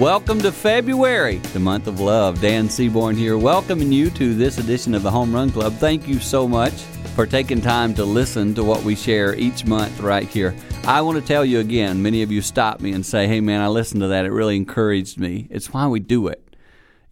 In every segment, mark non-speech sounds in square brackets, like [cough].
Welcome to February, the month of love. Dan Seaborn here, welcoming you to this edition of the Home Run Club. Thank you so much for taking time to listen to what we share each month right here. I want to tell you again, many of you stop me and say, hey man, I listened to that. It really encouraged me. It's why we do it.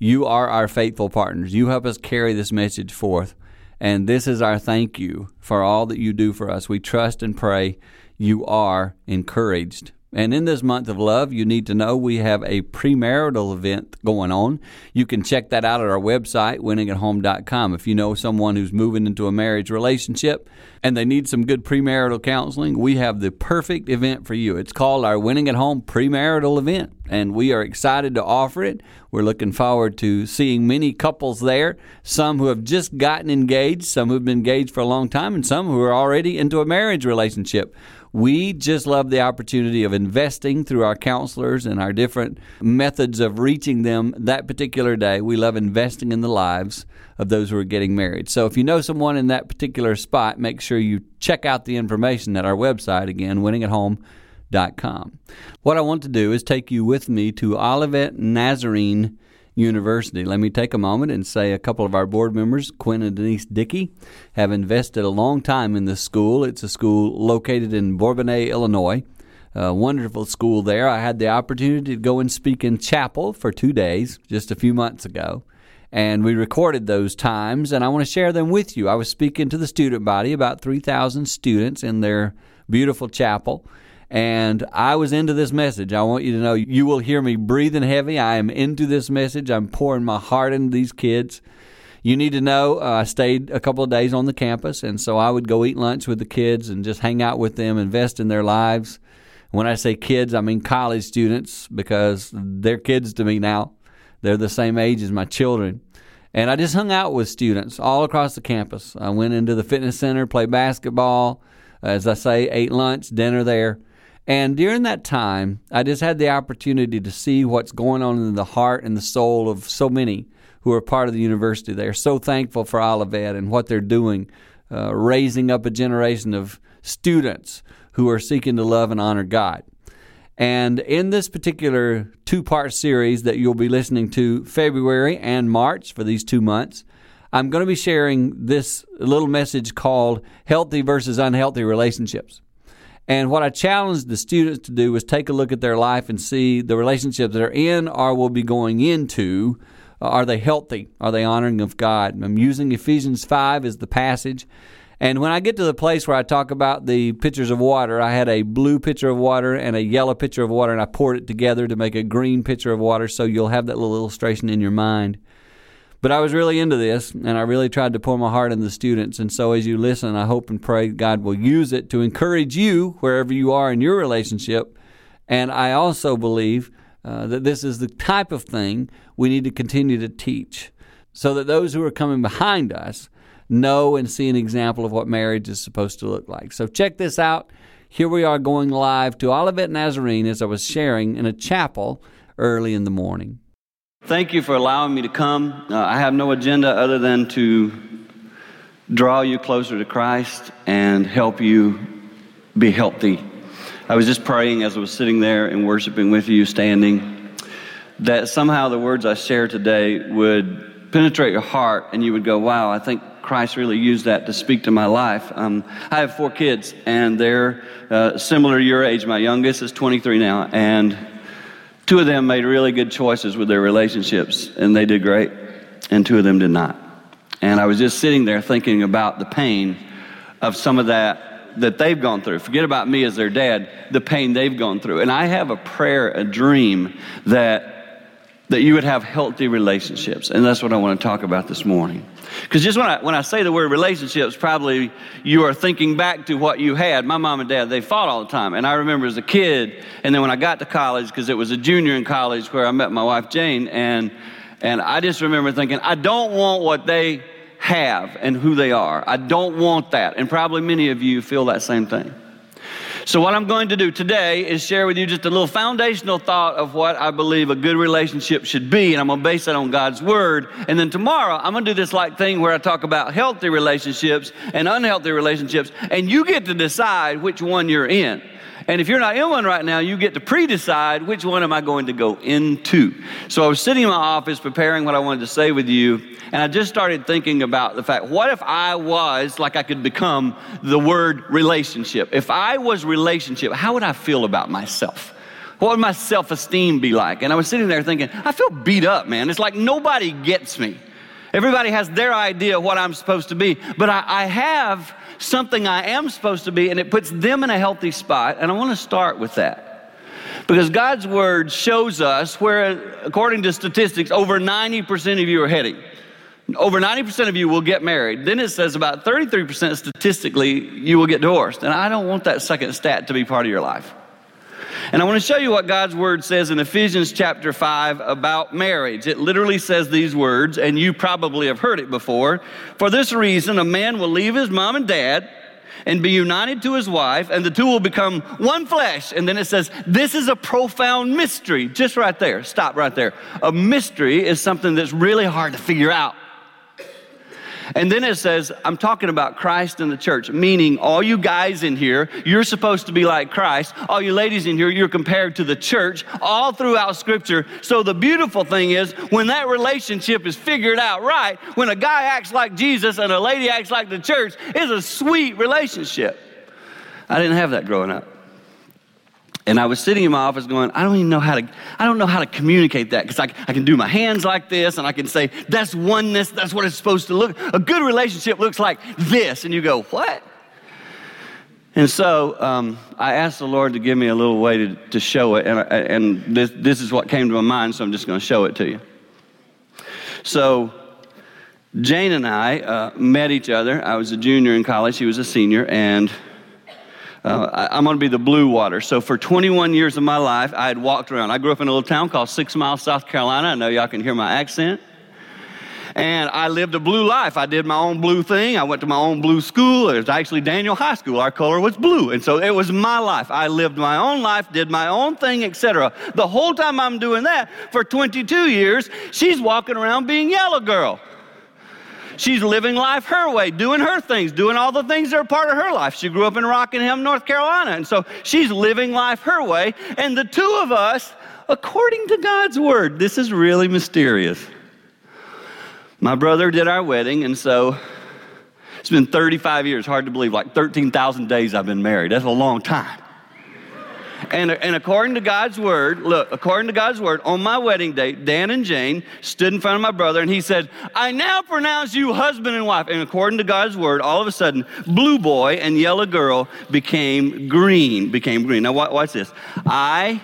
You are our faithful partners. You help us carry this message forth. And this is our thank you for all that you do for us. We trust and pray you are encouraged and in this month of love, you need to know we have a premarital event going on. You can check that out at our website, winningathome.com. If you know someone who's moving into a marriage relationship and they need some good premarital counseling, we have the perfect event for you. It's called our Winning at Home premarital event, and we are excited to offer it. We're looking forward to seeing many couples there, some who have just gotten engaged, some who have been engaged for a long time, and some who are already into a marriage relationship. We just love the opportunity of investing through our counselors and our different methods of reaching them that particular day. We love investing in the lives of those who are getting married. So if you know someone in that particular spot, make sure you check out the information at our website again, winningathome.com. What I want to do is take you with me to Olivet Nazarene University. Let me take a moment and say a couple of our board members, Quinn and Denise Dickey, have invested a long time in this school. It's a school located in Bourbonnais, Illinois. A wonderful school there. I had the opportunity to go and speak in chapel for two days just a few months ago. And we recorded those times, and I want to share them with you. I was speaking to the student body, about 3,000 students in their beautiful chapel. And I was into this message. I want you to know you will hear me breathing heavy. I am into this message. I'm pouring my heart into these kids. You need to know uh, I stayed a couple of days on the campus, and so I would go eat lunch with the kids and just hang out with them, invest in their lives. When I say kids, I mean college students because they're kids to me now. They're the same age as my children. And I just hung out with students all across the campus. I went into the fitness center, played basketball, as I say, ate lunch, dinner there. And during that time, I just had the opportunity to see what's going on in the heart and the soul of so many who are part of the university. They are so thankful for Olivet and what they're doing, uh, raising up a generation of students who are seeking to love and honor God. And in this particular two part series that you'll be listening to February and March for these two months, I'm going to be sharing this little message called Healthy versus Unhealthy Relationships. And what I challenged the students to do was take a look at their life and see the relationships they're in or will be going into. Uh, are they healthy? Are they honoring of God? I'm using Ephesians 5 as the passage. And when I get to the place where I talk about the pitchers of water, I had a blue pitcher of water and a yellow pitcher of water, and I poured it together to make a green pitcher of water so you'll have that little illustration in your mind. But I was really into this, and I really tried to pour my heart into the students. And so, as you listen, I hope and pray God will use it to encourage you wherever you are in your relationship. And I also believe uh, that this is the type of thing we need to continue to teach so that those who are coming behind us know and see an example of what marriage is supposed to look like. So, check this out. Here we are going live to Olivet Nazarene as I was sharing in a chapel early in the morning. Thank you for allowing me to come. Uh, I have no agenda other than to draw you closer to Christ and help you be healthy. I was just praying as I was sitting there and worshiping with you, standing, that somehow the words I share today would penetrate your heart and you would go, wow, I think Christ really used that to speak to my life. Um, I have four kids and they're uh, similar to your age. My youngest is 23 now and Two of them made really good choices with their relationships, and they did great, and two of them did not. And I was just sitting there thinking about the pain of some of that that they've gone through. Forget about me as their dad, the pain they've gone through. And I have a prayer, a dream that that you would have healthy relationships. And that's what I want to talk about this morning. Because just when I, when I say the word relationships, probably you are thinking back to what you had. My mom and dad, they fought all the time. And I remember as a kid, and then when I got to college, because it was a junior in college where I met my wife Jane, and, and I just remember thinking, I don't want what they have and who they are. I don't want that. And probably many of you feel that same thing. So, what I'm going to do today is share with you just a little foundational thought of what I believe a good relationship should be, and I'm going to base that on God's Word. And then tomorrow, I'm going to do this like thing where I talk about healthy relationships and unhealthy relationships, and you get to decide which one you're in. And if you're not in one right now, you get to pre decide which one am I going to go into. So I was sitting in my office preparing what I wanted to say with you, and I just started thinking about the fact what if I was like I could become the word relationship? If I was relationship, how would I feel about myself? What would my self esteem be like? And I was sitting there thinking, I feel beat up, man. It's like nobody gets me. Everybody has their idea of what I'm supposed to be, but I, I have something I am supposed to be, and it puts them in a healthy spot. And I want to start with that. Because God's word shows us where, according to statistics, over 90% of you are heading. Over 90% of you will get married. Then it says about 33% statistically you will get divorced. And I don't want that second stat to be part of your life. And I want to show you what God's word says in Ephesians chapter 5 about marriage. It literally says these words, and you probably have heard it before. For this reason, a man will leave his mom and dad and be united to his wife, and the two will become one flesh. And then it says, This is a profound mystery. Just right there. Stop right there. A mystery is something that's really hard to figure out. And then it says, I'm talking about Christ and the church, meaning all you guys in here, you're supposed to be like Christ. All you ladies in here, you're compared to the church all throughout Scripture. So the beautiful thing is, when that relationship is figured out right, when a guy acts like Jesus and a lady acts like the church, it's a sweet relationship. I didn't have that growing up. And I was sitting in my office going, I don't even know how to, I don't know how to communicate that because I, I can do my hands like this and I can say, that's oneness, that's what it's supposed to look. A good relationship looks like this. And you go, what? And so um, I asked the Lord to give me a little way to, to show it. And, and this, this is what came to my mind, so I'm just going to show it to you. So Jane and I uh, met each other. I was a junior in college, she was a senior, and uh, I, am going to be the blue water. So for 21 years of my life, I had walked around. I grew up in a little town called Six Mile, South Carolina. I know y'all can hear my accent. And I lived a blue life. I did my own blue thing. I went to my own blue school. It was actually Daniel High School. Our color was blue. And so it was my life. I lived my own life, did my own thing, etc. The whole time I'm doing that for 22 years, she's walking around being yellow girl. She's living life her way, doing her things, doing all the things that are part of her life. She grew up in Rockingham, North Carolina, and so she's living life her way. And the two of us, according to God's word, this is really mysterious. My brother did our wedding, and so it's been 35 years, hard to believe, like 13,000 days I've been married. That's a long time. And, and according to God's word, look, according to God's word, on my wedding day, Dan and Jane stood in front of my brother and he said, I now pronounce you husband and wife. And according to God's word, all of a sudden, blue boy and yellow girl became green, became green. Now, watch this. I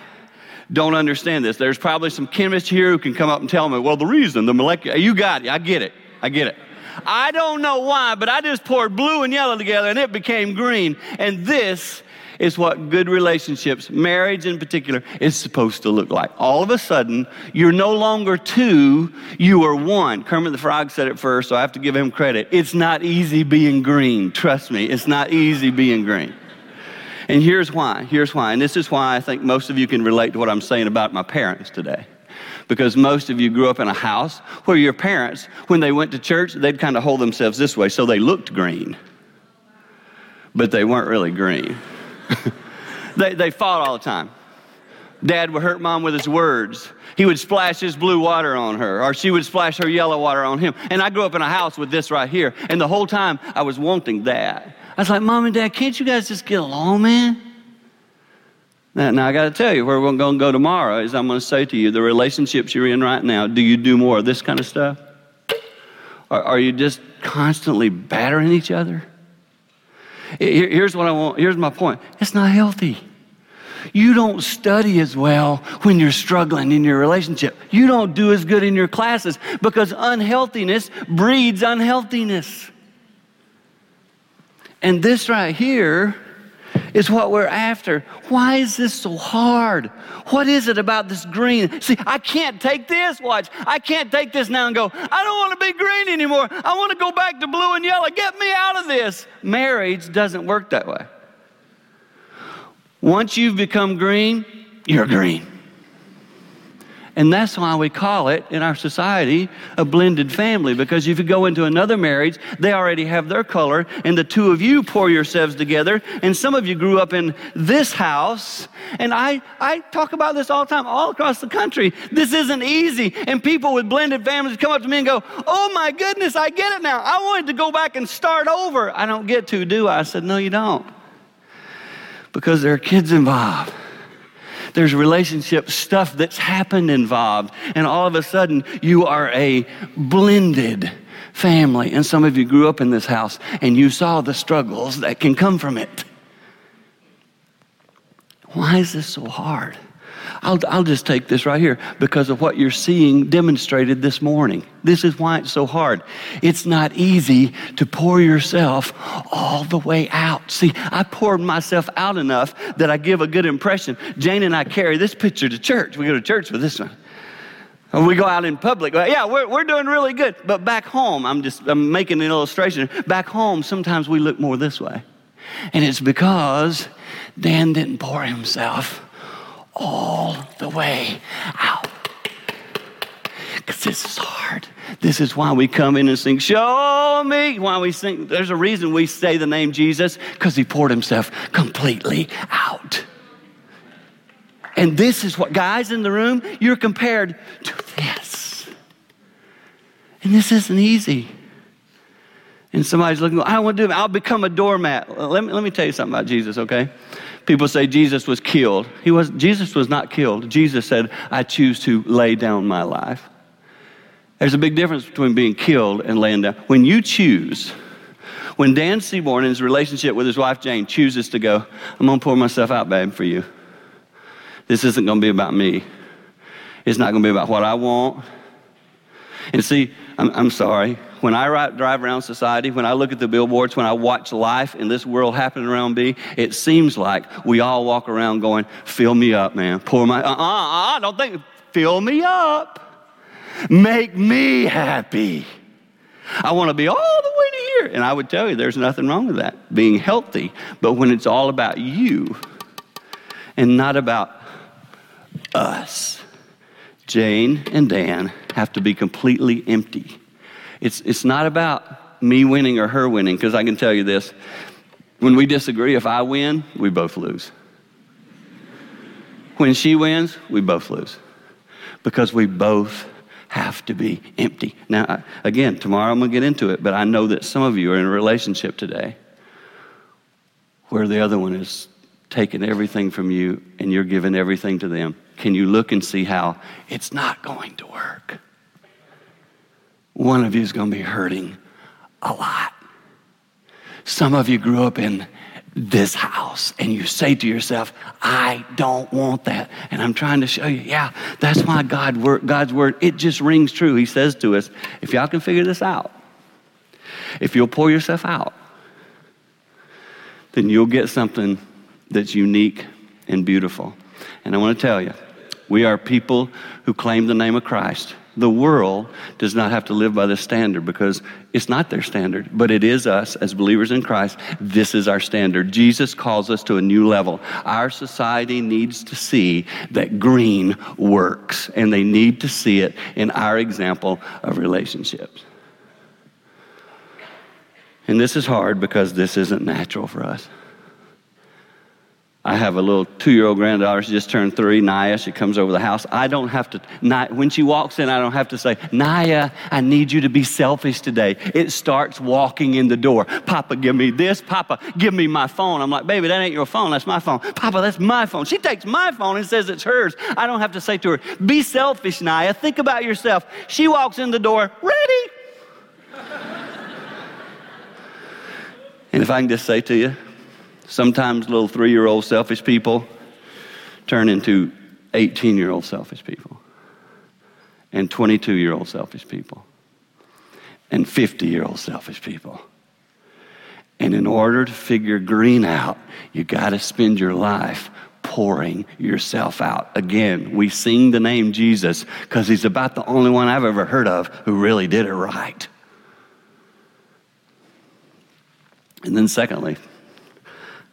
don't understand this. There's probably some chemists here who can come up and tell me, well, the reason, the molecular, you got it. I get it. I get it. I don't know why, but I just poured blue and yellow together and it became green. And this is what good relationships, marriage in particular, is supposed to look like. All of a sudden, you're no longer two, you are one. Kermit the Frog said it first, so I have to give him credit. It's not easy being green. Trust me, it's not easy being green. And here's why. Here's why. And this is why I think most of you can relate to what I'm saying about my parents today because most of you grew up in a house where your parents, when they went to church, they'd kind of hold themselves this way so they looked green, but they weren't really green. [laughs] they, they fought all the time. Dad would hurt mom with his words. He would splash his blue water on her, or she would splash her yellow water on him. And I grew up in a house with this right here. And the whole time I was wanting that. I was like, Mom and Dad, can't you guys just get along, man? Now, now I got to tell you, where we're going to go tomorrow is I'm going to say to you, the relationships you're in right now, do you do more of this kind of stuff? Or are you just constantly battering each other? Here's what I want. Here's my point. It's not healthy. You don't study as well when you're struggling in your relationship. You don't do as good in your classes because unhealthiness breeds unhealthiness. And this right here is what we're after. Why is this so hard? What is it about this green? See, I can't take this. Watch. I can't take this now and go, I don't want to be green anymore. I want to go back to blue and yellow. Get me out of this. Marriage doesn't work that way. Once you've become green, you're green. And that's why we call it in our society a blended family. Because if you go into another marriage, they already have their color, and the two of you pour yourselves together. And some of you grew up in this house. And I, I talk about this all the time, all across the country. This isn't easy. And people with blended families come up to me and go, Oh my goodness, I get it now. I wanted to go back and start over. I don't get to, do I? I said, No, you don't. Because there are kids involved there's relationship stuff that's happened involved. And all of a sudden, you are a blended family. And some of you grew up in this house and you saw the struggles that can come from it. Why is this so hard? I'll, I'll just take this right here because of what you're seeing demonstrated this morning. This is why it's so hard. It's not easy to pour yourself all the way out. See, I poured myself out enough that I give a good impression. Jane and I carry this picture to church. We go to church with this one. We go out in public. Yeah, we're, we're doing really good. But back home, I'm just I'm making an illustration. Back home, sometimes we look more this way. And it's because Dan didn't pour himself all the way out. Because this is hard. This is why we come in and sing, Show me. Why we sing. There's a reason we say the name Jesus, because he poured himself completely out. And this is what, guys in the room, you're compared to this. And this isn't easy. And somebody's looking, I want to do it. I'll become a doormat. Let me, let me tell you something about Jesus, okay? People say Jesus was killed. He was, Jesus was not killed. Jesus said, I choose to lay down my life. There's a big difference between being killed and laying down. When you choose, when Dan Seaborn in his relationship with his wife Jane chooses to go, I'm going to pour myself out, babe, for you. This isn't going to be about me. It's not going to be about what I want. And see, I'm, I'm sorry when I drive around society, when I look at the billboards, when I watch life in this world happening around me, it seems like we all walk around going, fill me up, man. Pour my, uh uh, uh, don't think, fill me up. Make me happy. I want to be all the way to here. And I would tell you, there's nothing wrong with that, being healthy. But when it's all about you and not about us, Jane and Dan have to be completely empty it's, it's not about me winning or her winning, because I can tell you this when we disagree, if I win, we both lose. When she wins, we both lose because we both have to be empty. Now, again, tomorrow I'm going to get into it, but I know that some of you are in a relationship today where the other one is taking everything from you and you're giving everything to them. Can you look and see how it's not going to work? One of you is going to be hurting a lot. Some of you grew up in this house and you say to yourself, I don't want that. And I'm trying to show you, yeah, that's why God word, God's word, it just rings true. He says to us, if y'all can figure this out, if you'll pour yourself out, then you'll get something that's unique and beautiful. And I want to tell you, we are people who claim the name of Christ. The world does not have to live by this standard because it's not their standard, but it is us as believers in Christ. This is our standard. Jesus calls us to a new level. Our society needs to see that green works, and they need to see it in our example of relationships. And this is hard because this isn't natural for us. I have a little two year old granddaughter. She just turned three, Naya. She comes over the house. I don't have to, when she walks in, I don't have to say, Naya, I need you to be selfish today. It starts walking in the door. Papa, give me this. Papa, give me my phone. I'm like, baby, that ain't your phone. That's my phone. Papa, that's my phone. She takes my phone and says it's hers. I don't have to say to her, be selfish, Naya. Think about yourself. She walks in the door, ready. [laughs] and if I can just say to you, Sometimes little three year old selfish people turn into 18 year old selfish people, and 22 year old selfish people, and 50 year old selfish people. And in order to figure green out, you got to spend your life pouring yourself out. Again, we sing the name Jesus because he's about the only one I've ever heard of who really did it right. And then, secondly,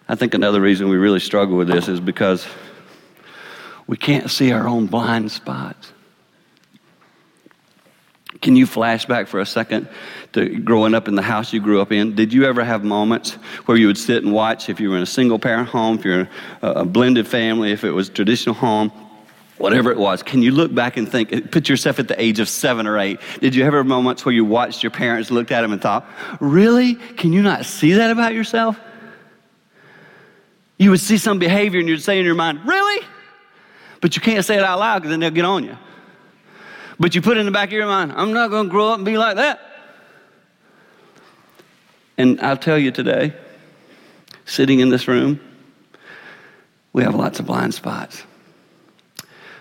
I think another reason we really struggle with this is because we can't see our own blind spots. Can you flash back for a second to growing up in the house you grew up in? Did you ever have moments where you would sit and watch if you were in a single parent home, if you're in a, blended family, if it was traditional home, whatever it was? Can you look back and think, put yourself at the age of seven or eight? Did you ever have moments where you watched your parents, looked at them and thought, really? Can you not see that about yourself? You would see some behavior and you'd say in your mind, really? But you can't say it out loud because then they'll get on you. But you put it in the back of your mind, I'm not going to grow up and be like that. And I'll tell you today, sitting in this room, we have lots of blind spots.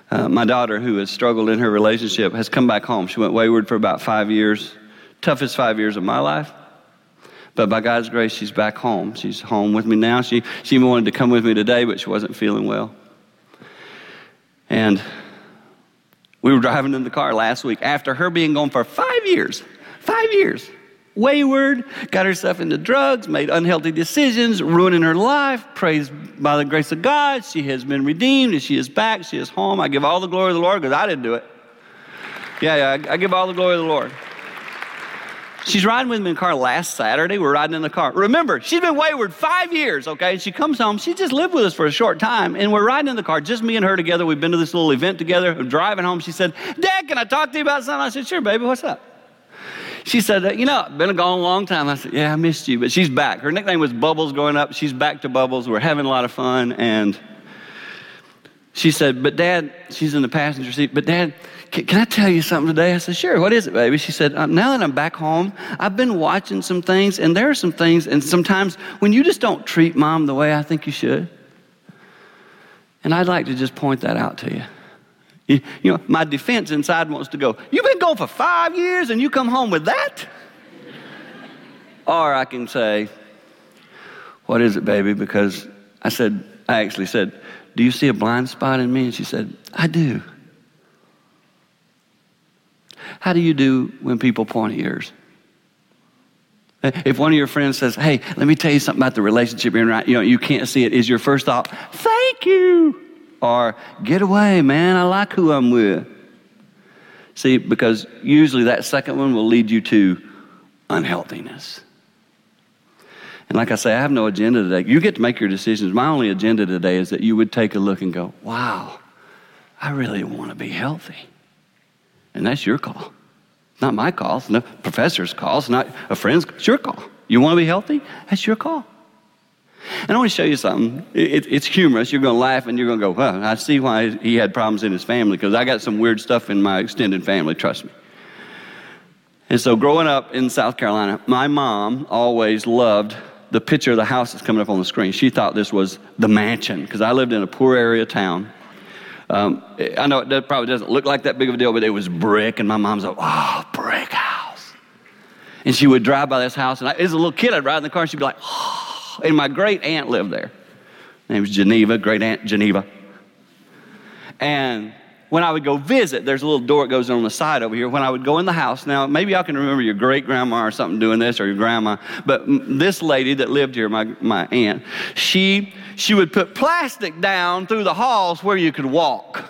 Uh, my daughter, who has struggled in her relationship, has come back home. She went wayward for about five years, toughest five years of my life. But by God's grace, she's back home. She's home with me now. She, she even wanted to come with me today, but she wasn't feeling well. And we were driving in the car last week after her being gone for five years. Five years. Wayward, got herself into drugs, made unhealthy decisions, ruining her life. Praise by the grace of God, she has been redeemed and she is back. She is home. I give all the glory to the Lord because I didn't do it. Yeah, yeah, I, I give all the glory to the Lord. She's riding with me in the car last Saturday. We're riding in the car. Remember, she's been wayward five years, okay? She comes home. She just lived with us for a short time, and we're riding in the car, just me and her together. We've been to this little event together. I'm driving home. She said, Dad, can I talk to you about something? I said, Sure, baby, what's up? She said, uh, You know, been gone a long time. I said, Yeah, I missed you, but she's back. Her nickname was Bubbles growing up. She's back to Bubbles. We're having a lot of fun, and she said, But Dad, she's in the passenger seat, but Dad, can, can I tell you something today? I said, Sure. What is it, baby? She said, uh, Now that I'm back home, I've been watching some things, and there are some things, and sometimes when you just don't treat mom the way I think you should. And I'd like to just point that out to you. You, you know, my defense inside wants to go, You've been gone for five years and you come home with that? or I can say, What is it, baby? Because I said, I actually said, Do you see a blind spot in me? And she said, I do. How do you do when people point at yours? If one of your friends says, Hey, let me tell you something about the relationship you're in right, you know, you can't see it, is your first thought, Thank you. Or get away, man, I like who I'm with. See, because usually that second one will lead you to unhealthiness. And like I say, I have no agenda today. You get to make your decisions. My only agenda today is that you would take a look and go, wow, I really want to be healthy. And that's your call. Not my call. It's not professor's call. It's not a friend's. It's your call. You want to be healthy? That's your call. And I want to show you something. It, it's humorous. You're going to laugh and you're going to go, well, I see why he had problems in his family because I got some weird stuff in my extended family, trust me. And so, growing up in South Carolina, my mom always loved the picture of the house that's coming up on the screen. She thought this was the mansion because I lived in a poor area town. Um, I know it probably doesn't look like that big of a deal, but it was brick, and my mom's like, oh, brick house. And she would drive by this house, and I, as a little kid, I'd ride in the car, and she'd be like, oh. And my great aunt lived there. Her name was Geneva, great aunt Geneva. And when I would go visit, there's a little door that goes on the side over here. When I would go in the house, now maybe y'all can remember your great grandma or something doing this or your grandma, but this lady that lived here, my, my aunt, she, she would put plastic down through the halls where you could walk.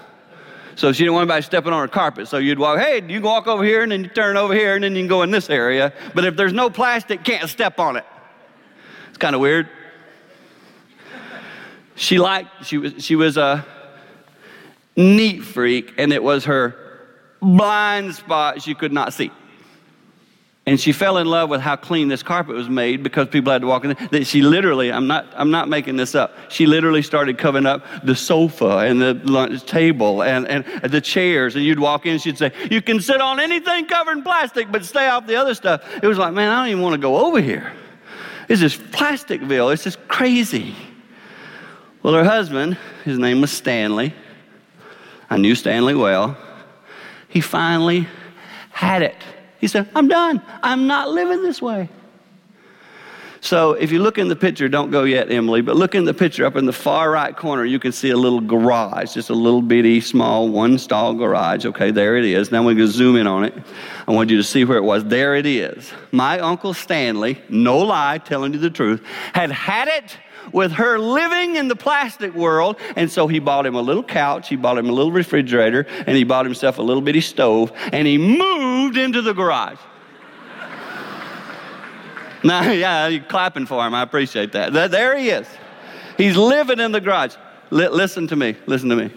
So she didn't want anybody stepping on her carpet. So you'd walk, hey, you can walk over here and then you turn over here and then you can go in this area. But if there's no plastic, can't step on it. It's kind of weird. She liked, she was, she was a, neat freak, and it was her blind spot she could not see. And she fell in love with how clean this carpet was made because people had to walk in. That she literally, I'm not, I'm not making this up. She literally started covering up the sofa and the lunch table and, and the chairs. And you'd walk in, and she'd say, "You can sit on anything covered in plastic, but stay off the other stuff." It was like, man, I don't even want to go over here. It's just Plasticville. It's just crazy. Well, her husband, his name was Stanley. I knew Stanley well. He finally had it. He said, I'm done. I'm not living this way. So if you look in the picture, don't go yet, Emily, but look in the picture up in the far right corner, you can see a little garage, just a little bitty, small, one stall garage. Okay, there it is. Now going to zoom in on it. I want you to see where it was. There it is. My Uncle Stanley, no lie, telling you the truth, had had it with her living in the plastic world. And so he bought him a little couch, he bought him a little refrigerator, and he bought himself a little bitty stove, and he moved into the garage. [laughs] now, yeah, you're clapping for him. I appreciate that. There he is. He's living in the garage. L- listen to me. Listen to me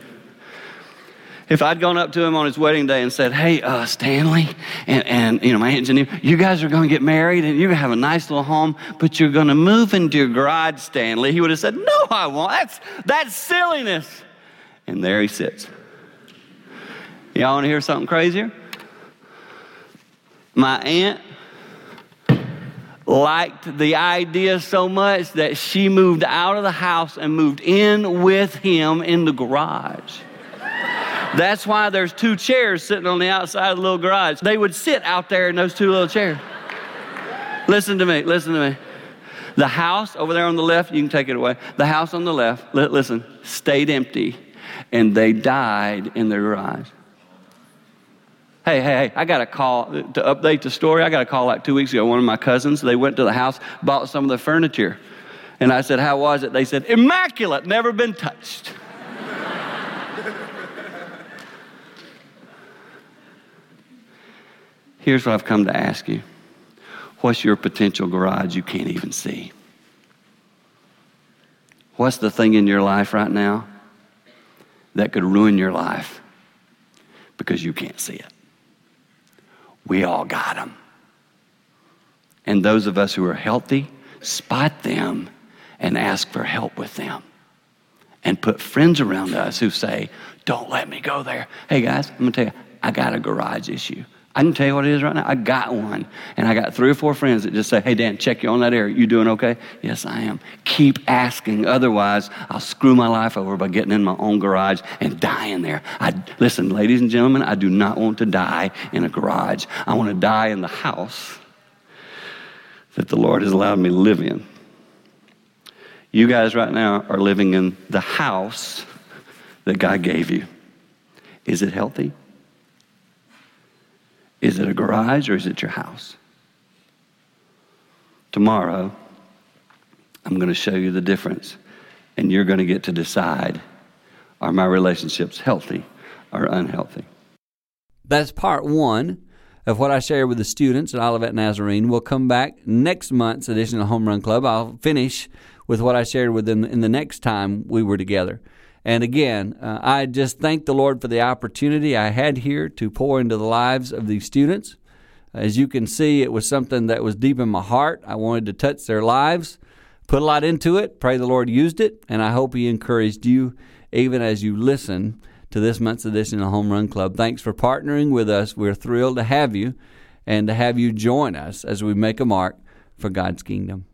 if I'd gone up to him on his wedding day and said, Hey, uh, Stanley, and, and, you know, my engineer, you guys are going to get married and you're going to have a nice little home, but you're going to move into your garage, Stanley, he would have said, No, I won't. That's, that's silliness. And there he sits. Y'all want to hear something crazier? My aunt liked the idea so much that she moved out of the house and moved in with him in the garage. That's why there's two chairs sitting on the outside of the little garage. They would sit out there in those two little chairs. listen to me, listen to me. The house over there on the left, you can take it away. The house on the left, listen, stayed empty and they died in their garage. Hey, hey, hey, I got a call uh, to update the story. I got a call like two weeks ago. One of my cousins, they went to the house, bought some of the furniture. And I said, How was it? They said, Immaculate, never been touched. Here's what I've come to ask you What's your potential garage you can't even see? What's the thing in your life right now that could ruin your life because you can't see it? We all got them. And those of us who are healthy, spot them and ask for help with them. And put friends around us who say, Don't let me go there. Hey guys, I'm gonna tell you, I got a garage issue. I can tell you what it is right now. I got one. And I got three or four friends that just say, hey, Dan, check you on that area. You doing okay? Yes, I am. Keep asking. Otherwise, I'll screw my life over by getting in my own garage and dying there. I, listen, ladies and gentlemen, I do not want to die in a garage. I want to die in the house that the Lord has allowed me to live in. You guys right now are living in the house that God gave you. Is it healthy? Is it a garage or is it your house? Tomorrow, I'm going to show you the difference, and you're going to get to decide are my relationships healthy or unhealthy? That's part one of what I share with the students at Olivet Nazarene. We'll come back next month's edition of Home Run Club. I'll finish with what I shared with them in the next time we were together. And again, uh, I just thank the Lord for the opportunity I had here to pour into the lives of these students. As you can see, it was something that was deep in my heart. I wanted to touch their lives, put a lot into it. Pray the Lord used it, and I hope He encouraged you even as you listen to this month's edition of the Home Run Club. Thanks for partnering with us. We're thrilled to have you and to have you join us as we make a mark for God's kingdom.